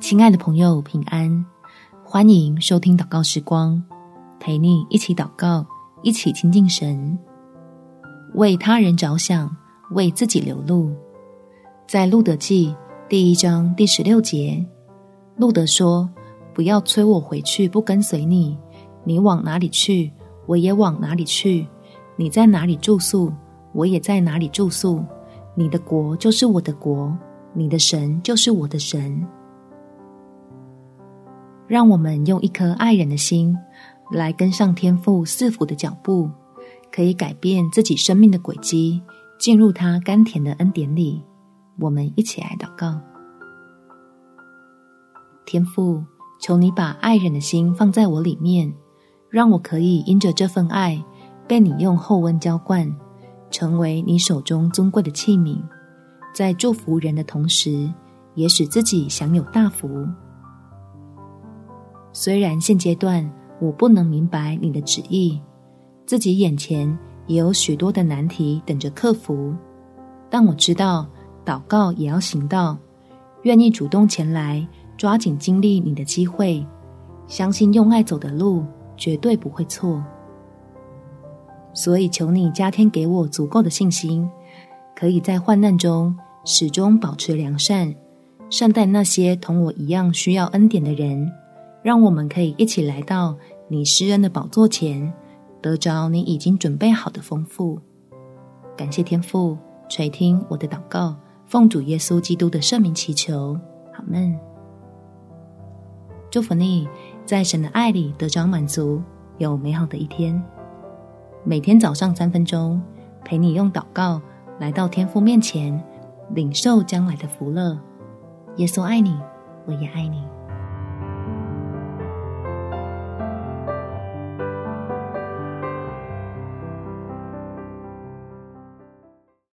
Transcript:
亲爱的朋友，平安！欢迎收听祷告时光，陪你一起祷告，一起亲近神，为他人着想，为自己留路。在路德记第一章第十六节，路德说：“不要催我回去，不跟随你。你往哪里去，我也往哪里去；你在哪里住宿，我也在哪里住宿。你的国就是我的国，你的神就是我的神。”让我们用一颗爱人的心来跟上天父赐福的脚步，可以改变自己生命的轨迹，进入他甘甜的恩典里。我们一起来祷告：天父，求你把爱人的心放在我里面，让我可以因着这份爱，被你用厚温浇灌，成为你手中尊贵的器皿，在祝福人的同时，也使自己享有大福。虽然现阶段我不能明白你的旨意，自己眼前也有许多的难题等着克服，但我知道祷告也要行道，愿意主动前来，抓紧经历你的机会，相信用爱走的路绝对不会错。所以求你加添给我足够的信心，可以在患难中始终保持良善，善待那些同我一样需要恩典的人。让我们可以一起来到你施恩的宝座前，得着你已经准备好的丰富。感谢天父垂听我的祷告，奉主耶稣基督的圣名祈求，阿们。祝福你，在神的爱里得着满足，有美好的一天。每天早上三分钟，陪你用祷告来到天父面前，领受将来的福乐。耶稣爱你，我也爱你。